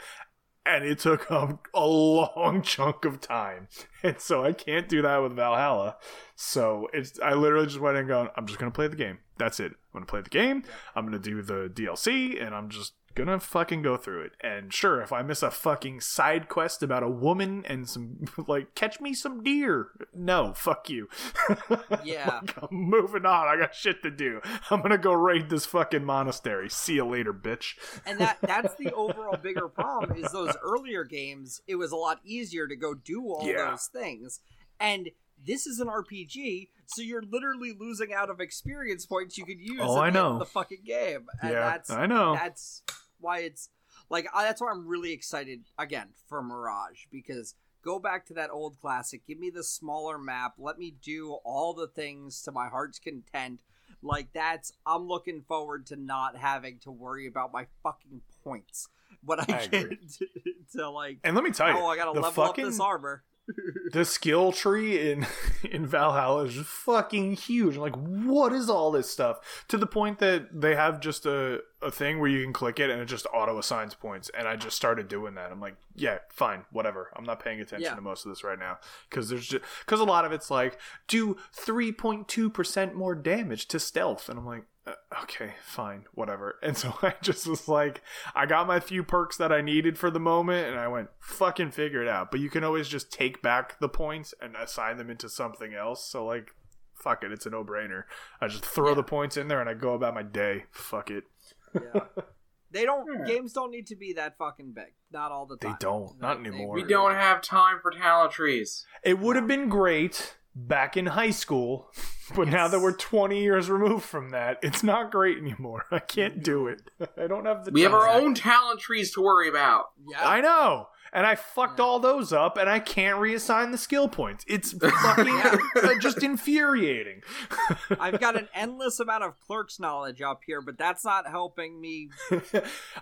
And it took a, a long <laughs> chunk of time. And so I can't do that with Valhalla. So it's I literally just went and going, I'm just gonna play the game. That's it. I'm gonna play the game. I'm gonna do the DLC, and I'm just gonna fucking go through it. And sure, if I miss a fucking side quest about a woman and some <laughs> like catch me some deer, no, fuck you. <laughs> Yeah. Like, I'm moving on. I got shit to do. I'm gonna go raid this fucking monastery. See you later, bitch. and that <laughs> that's the overall bigger problem is those earlier games it was a lot easier to go do all Yeah. those things and this is an rpg so you're literally losing out of experience points you could use Oh, I know. the fucking game and yeah, that's I know. that's why it's like I, that's why i'm really excited again for mirage because go back to that old classic give me the smaller map let me do all the things to my heart's content like that's i'm looking forward to not having to worry about my fucking points when i, I get to, <laughs> to like and let me tell you, oh i gotta level fucking up this armor <laughs> the skill tree in <laughs> in Valhalla is fucking huge. Like, what is all this stuff? To the point that they have just a, a thing where you can click it and it just auto assigns points. And I just started doing that. I'm like, yeah, fine, whatever. I'm not paying attention Yeah. to most of this right now because there's just because a lot of it's like do 3.2 percent more damage to stealth, and I'm like. uh, Okay, fine, whatever. <laughs> And so I just was like, I got my few perks that I needed for the moment, and I went, fucking figure it out. But you can always just take back the points and assign them into something else. So, like, fuck it, it's a no brainer. I just throw Yeah. the points in there and I go about my day. Fuck it. Yeah <laughs> they don't Hmm. games don't need to be that fucking big not all the time. They don't. Not They- anymore. We don't have time for talent trees. It would have been great back in high school, <laughs> but now that we're 20 years removed from that, it's not great anymore. <laughs> I can't do it. I don't have the We have our own talent trees to worry about. yeah I know. And I fucked all those up and I can't reassign the skill points. It's <laughs> fucking uh, just infuriating. <laughs> I've got an <laughs> endless amount of clerk's knowledge up here, but that's not helping me.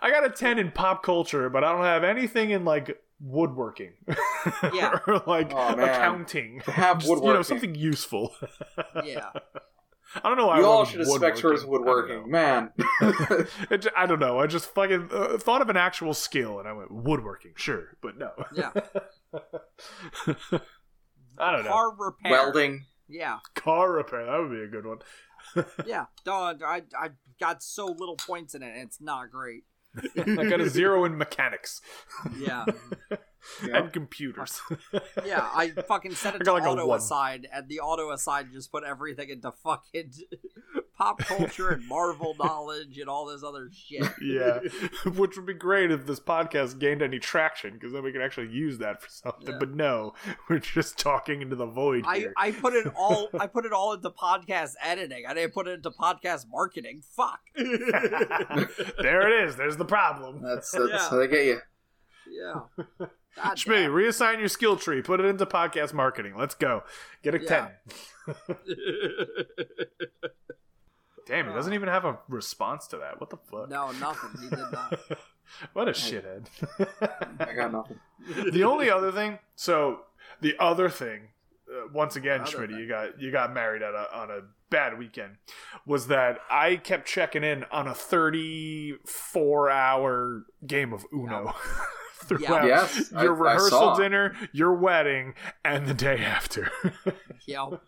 I got a 10 in pop culture, but I don't have anything in like woodworking. Yeah. or like Oh, accounting. To have Just, You know, woodworking. something useful. Yeah, I don't know why we all should with have spec towards woodworking. woodworking. Man. I don't know. <laughs> <laughs> It I don't know. I just fucking uh, thought of an actual skill and I went woodworking, sure, but no. yeah. <laughs> I don't know. Car repair. Welding. Yeah, Car repair. That would be a good one. yeah. Dog, I I got so little points in it. and It's not great. I got a zero in mechanics. Yeah. Yeah. and computers. <laughs> Yeah, I fucking set it to got like a auto aside, and the auto aside just put everything into fucking <laughs> pop culture and Marvel knowledge and all this other shit. yeah, <laughs> which would be great if this podcast gained any traction because then we could actually use that for something. Yeah. But no, we're just talking into the void I, here. I put it all I put it all into podcast editing. I didn't put it into podcast marketing. Fuck. there it is. There's the problem. That's that's Yeah. how they get you. Yeah. God Schmitty, damn. reassign your skill tree. Put it into podcast marketing. Let's go. Get a Yeah. 10. <laughs> Damn, he doesn't even have a response to that. What the fuck? no, nothing. He did not. <laughs> what a shithead. I got nothing. <laughs> the only other thing, so the other thing, uh, once again, Other Schmitty, you got you got married at a, on a bad weekend, was that I kept checking in on a 34 hour game of Uno. <laughs> Throughout Yes, I- your I rehearsal saw. dinner, your wedding, and the day after. <laughs> Yo.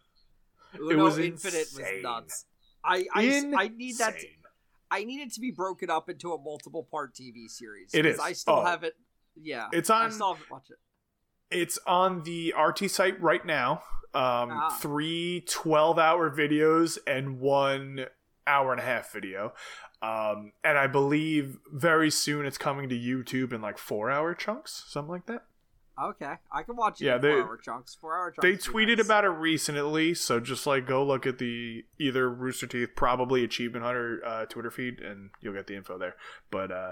It was Infinite insane. was nuts. I I, I need that. Insane. I need it to be broken up into a multiple part TV series. It is. I still Oh. have it. Yeah, It's I on- still haven't watched it. It's on the RT site right now. Um, Ah. Three 12 hour videos and one hour and a half video. Um, and I believe very soon it's coming to YouTube in like four hour chunks, something like that. Okay, I can watch it. Yeah, they- four hour chunks. Four hour chunks. They tweeted nice. about it recently, so just like go look at the either Rooster Teeth, probably Achievement Hunter uh, Twitter feed, and you'll get the info there. But uh,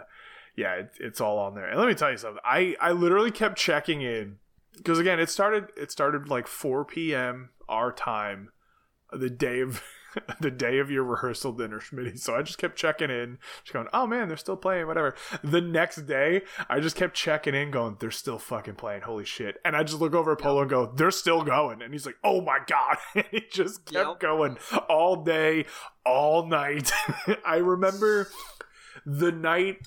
yeah, it, it's all on there. And let me tell you something. I I literally kept checking in because again, it started it started like 4 p.m. our time, the day of. <laughs> The day of your rehearsal dinner, Schmitty. So I just kept checking in, just going, "Oh man, they're still playing, whatever." The next day, I just kept checking in, going, "They're still fucking playing, holy shit!" And I just look over at Polo and go, "They're still going," and he's like, "Oh my god!" <laughs> And he just kept Yep. going all day, all night. <laughs> I remember the night,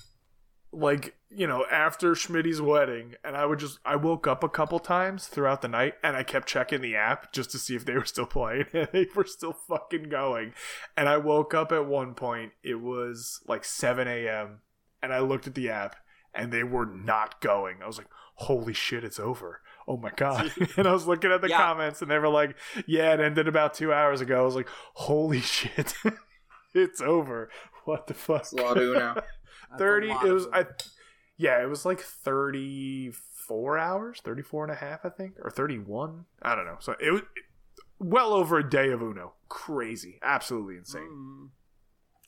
like you know, after Schmitty's wedding, and I would just I woke up a couple times throughout the night, and I kept checking the app just to see if they were still playing, <laughs> and they were still fucking going. And I woke up at one point, it was like seven a.m., and I looked at the app, and they were not going. I was like, "Holy shit, it's over!" Oh my god! <laughs> <laughs> and I was looking at the Yeah. comments, and they were like, "Yeah, it ended about two hours ago." I was like, "Holy shit, it's over!" What the fuck? It's a lot of Uno. That's a 30 it was i yeah it was like 34 hours 34 and a half i think or 31 i don't know. So it was well over a day of uno. Crazy. Absolutely insane. Mm.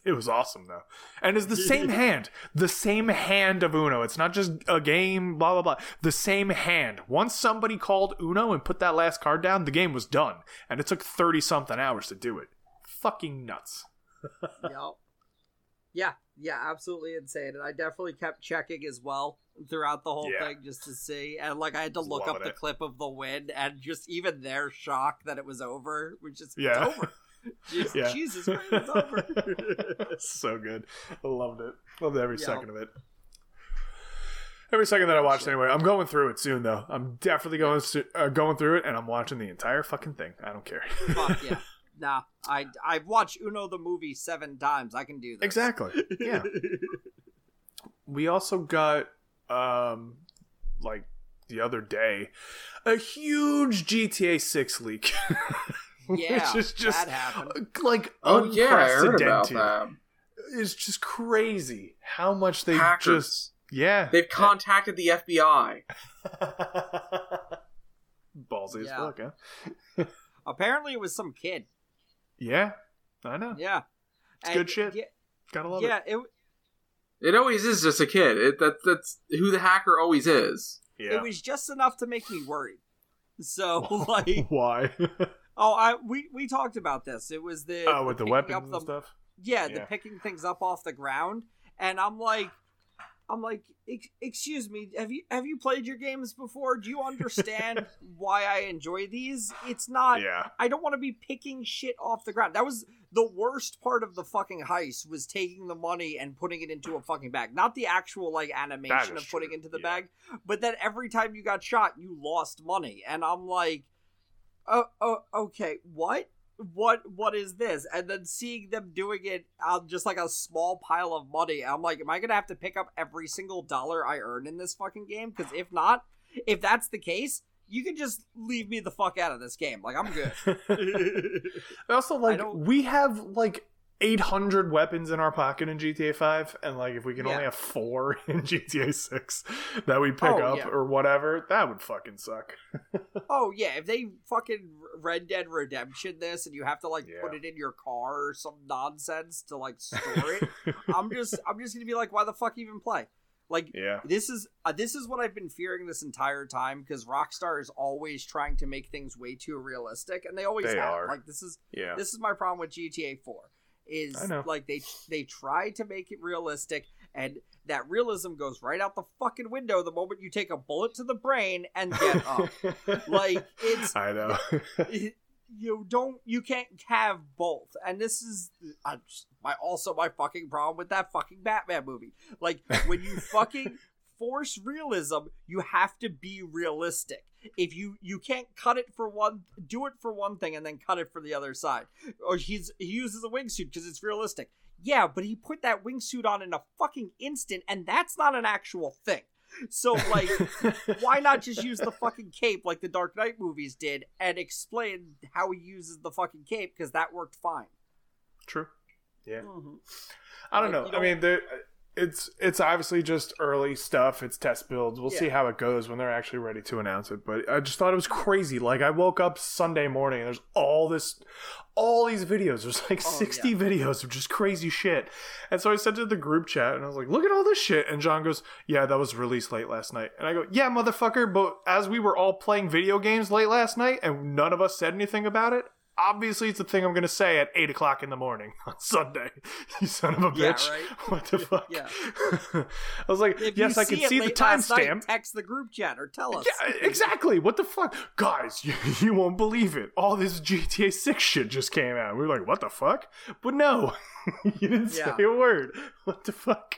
it was awesome though. And it's the <laughs> same hand. The same hand of uno. It's not just a game blah blah blah. The same hand. Once somebody called uno and put that last card down the game was done. And it took 30 something hours to do it. Fucking nuts. <laughs> Yep. Yeah, yeah, absolutely insane. And I definitely kept checking as well throughout the whole Yeah. thing just to see. And like I had to Just look up the it. clip of the win and just even their shock that it was over, which is Yeah. over. <laughs> Jesus, Yeah. Jesus Christ, it's over. <laughs> so good. I loved it. Loved every Yeah. second of it. Every second that I watched, anyway. I'm going through it soon, though. I'm definitely going uh, going through it, and I'm watching the entire fucking thing. I don't care. Fuck yeah. <laughs> Nah, I I've watched Uno the movie seven times. I can do that. exactly. Yeah. <laughs> we also got, um, like the other day, a huge GTA Six leak. <laughs> Yeah, which is just that happened. like Oh yeah, I heard about unprecedented. that. It's just crazy how much they Hackers. just yeah They've contacted the FBI. <laughs> Ballsy as fuck, huh? Apparently, it was some kid. Yeah, I know. Yeah, It's good shit. Yeah, Gotta love yeah it. it It always is just a kid. It, that, that's who the hacker always is. Yeah. it was just enough to make me worried. So <laughs> like, <laughs> Why? oh, I we we talked about this. It was the oh, with the picking weapons up and stuff. Yeah, Yeah. the picking things up off the ground, and I'm like, I'm like, excuse me, have you have you played your games before? Do you understand <laughs> why I enjoy these? It's not. Yeah. I don't want to be picking shit off the ground. That was the worst part of the fucking heist was taking the money and putting it into a fucking bag. Not the actual like animation of putting true, into the yeah. bag, but that every time you got shot, you lost money. And I'm like, oh, oh okay, what? What what is this? And then seeing them doing it on just like a small pile of money, I'm like, am I gonna have to pick up every single dollar I earn in this fucking game? Because if not, if that's the case, you can just leave me the fuck out of this game. Like I'm good. <laughs> also, like we have like 800 weapons in our pocket in GTA 5, and like if we can Yeah. only have four <laughs> in GTA 6 that we pick Oh, up yeah. or whatever, that would fucking suck. <laughs> oh yeah, if they fucking Red Dead Redemption this and you have to like put it in your car or some nonsense to like store it, I'm just <laughs> I'm just gonna be like, why the fuck even play? Like yeah. this is uh, this is what I've been fearing this entire time because Rockstar is always trying to make things way too realistic, and they always They have. are. Like this is Yeah. this is my problem with GTA 4 is I know. like they they try to make it realistic and that realism goes right out the fucking window the moment you take a bullet to the brain and get up. <laughs> like it's I know. <laughs> you don't you can't have both and this is uh, my also my fucking problem with that fucking batman movie like when you <laughs> fucking force realism you have to be realistic if you you can't cut it for one do it for one thing and then cut it for the other side or he's he uses a wingsuit because it's realistic yeah but he put that wingsuit on in a fucking instant and that's not an actual thing so like <laughs> why not just use the fucking cape like the Dark Knight movies did and explain how he uses the fucking cape because that worked fine. True. Yeah. Mm-hmm. I don't Like, know. you I mean, there, it's it's obviously just early stuff. It's test builds. We'll see how it goes when they're actually ready to announce it. But I just thought it was crazy. Like I woke up Sunday morning and there's all this, all these videos. There's like Oh, 60 yeah. videos of just crazy shit. And so I sent it to the group chat and I was like, "Look at all this shit." And John goes, "Yeah, that was released late last night." And I go, "Yeah, motherfucker." But as we were all playing video games late last night and none of us said anything about it. Obviously, it's the thing I'm going to say at 8 o'clock in the morning <laughs> on Sunday. <laughs> You son of a Yeah, bitch. right? <laughs> What the fuck? Yeah. I was like, If yes, I can see the late last night, timestamp. Text the group chat or tell us. Yeah, exactly. What the fuck? Guys, you, you won't believe it. All this GTA 6 shit just came out. We were like, what the fuck? But no, you didn't say a word. What the fuck?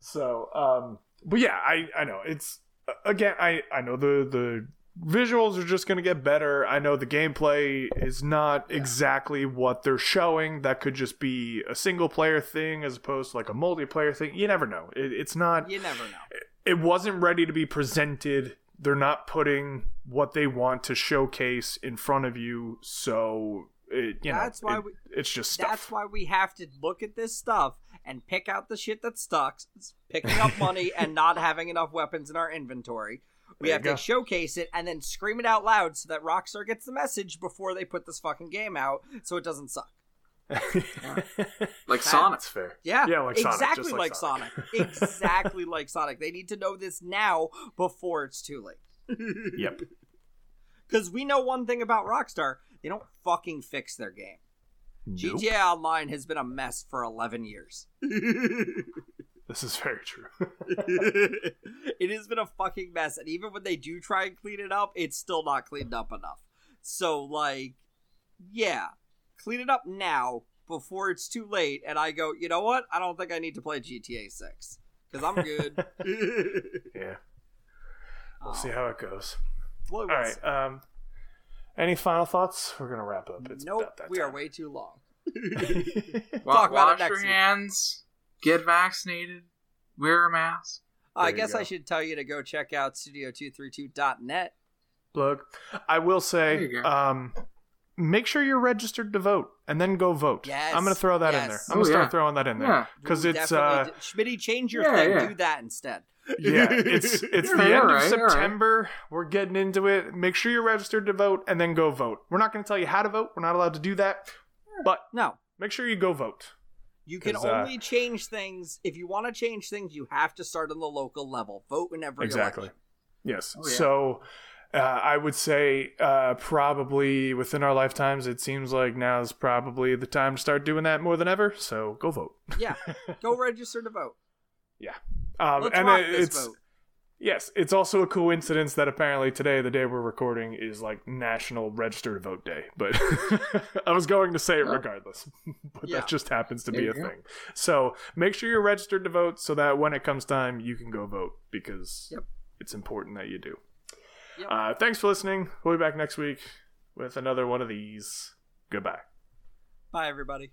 So, um, but yeah, I, I know. It's, again, I, I know the, the visuals are just going to get better. I know the gameplay is not exactly what they're showing. That could just be a single player thing as opposed to like a multiplayer thing. You never know. It, it's not You never know. it wasn't ready to be presented. They're not putting what they want to showcase in front of you, so it, you That's know, why it- we- it's just stuff. That's why we have to look at this stuff and pick out the shit that sucks, picking up <laughs> money and not having enough weapons in our inventory. We There have you to go. showcase it and then scream it out loud so that Rockstar gets the message before they put this fucking game out so it doesn't suck. <laughs> Like Sonic. That's fair. Yeah, Yeah, like Sonic, exactly just like, like Sonic. Sonic. exactly <laughs> like Sonic. They need to know this now before it's too late. <laughs> Yep. Because we know one thing about Rockstar: they don't fucking fix their game. Nope. GTA Online has been a mess for eleven years. This is very true. It has been a fucking mess, and even when they do try and clean it up, it's still not cleaned up enough. So, like, yeah, clean it up now before it's too late. And I go, you know what? I don't think I need to play GTA Six because I'm good. <laughs> yeah. We'll see how it goes. Well, All right. Um, any final thoughts? We're gonna wrap up. It's nope, about that we are way too long. <laughs> Wa- Talk about it wash next your week. hands. Get vaccinated. Wear a mask. I There you guess go. I should tell you to go check out studio232.net. Plug. I will say, um, make sure you're registered to vote, and then go vote. Yes, I'm gonna throw that in there. I'm gonna Oh, start yeah. throwing that in there Yeah. because it's uh, Definitely Schmitty, change your Yeah, thing. yeah. Do that instead. yeah, <laughs> it's it's the Yeah, end of alright, alright. September. We're getting into it. Make sure you're registered to vote, and then go vote. We're not going to tell you how to vote. We're not allowed to do that, but No, make sure you go vote. You can uh, only change things if you want to change things. You have to start on the local level. Vote in every election. Exactly. election. Yes. Oh, yeah. So uh, I would say uh, probably within our lifetimes, it seems like now is probably the time to start doing that more than ever. So go vote. Yeah, <laughs> go register to vote. Yeah. Um, Let's and it- this it's vote. Yes, it's also a coincidence that apparently today, the day we're recording, is like National Register to Vote Day. But <laughs> I was going to say it Oh. regardless, <laughs> but Yeah. that just happens to There be a go. thing. So make sure you're registered to vote so that when it comes time, you can go vote because Yep. it's important that you do. Yep. Uh, thanks for listening. We'll be back next week with another one of these. Goodbye. Bye, everybody.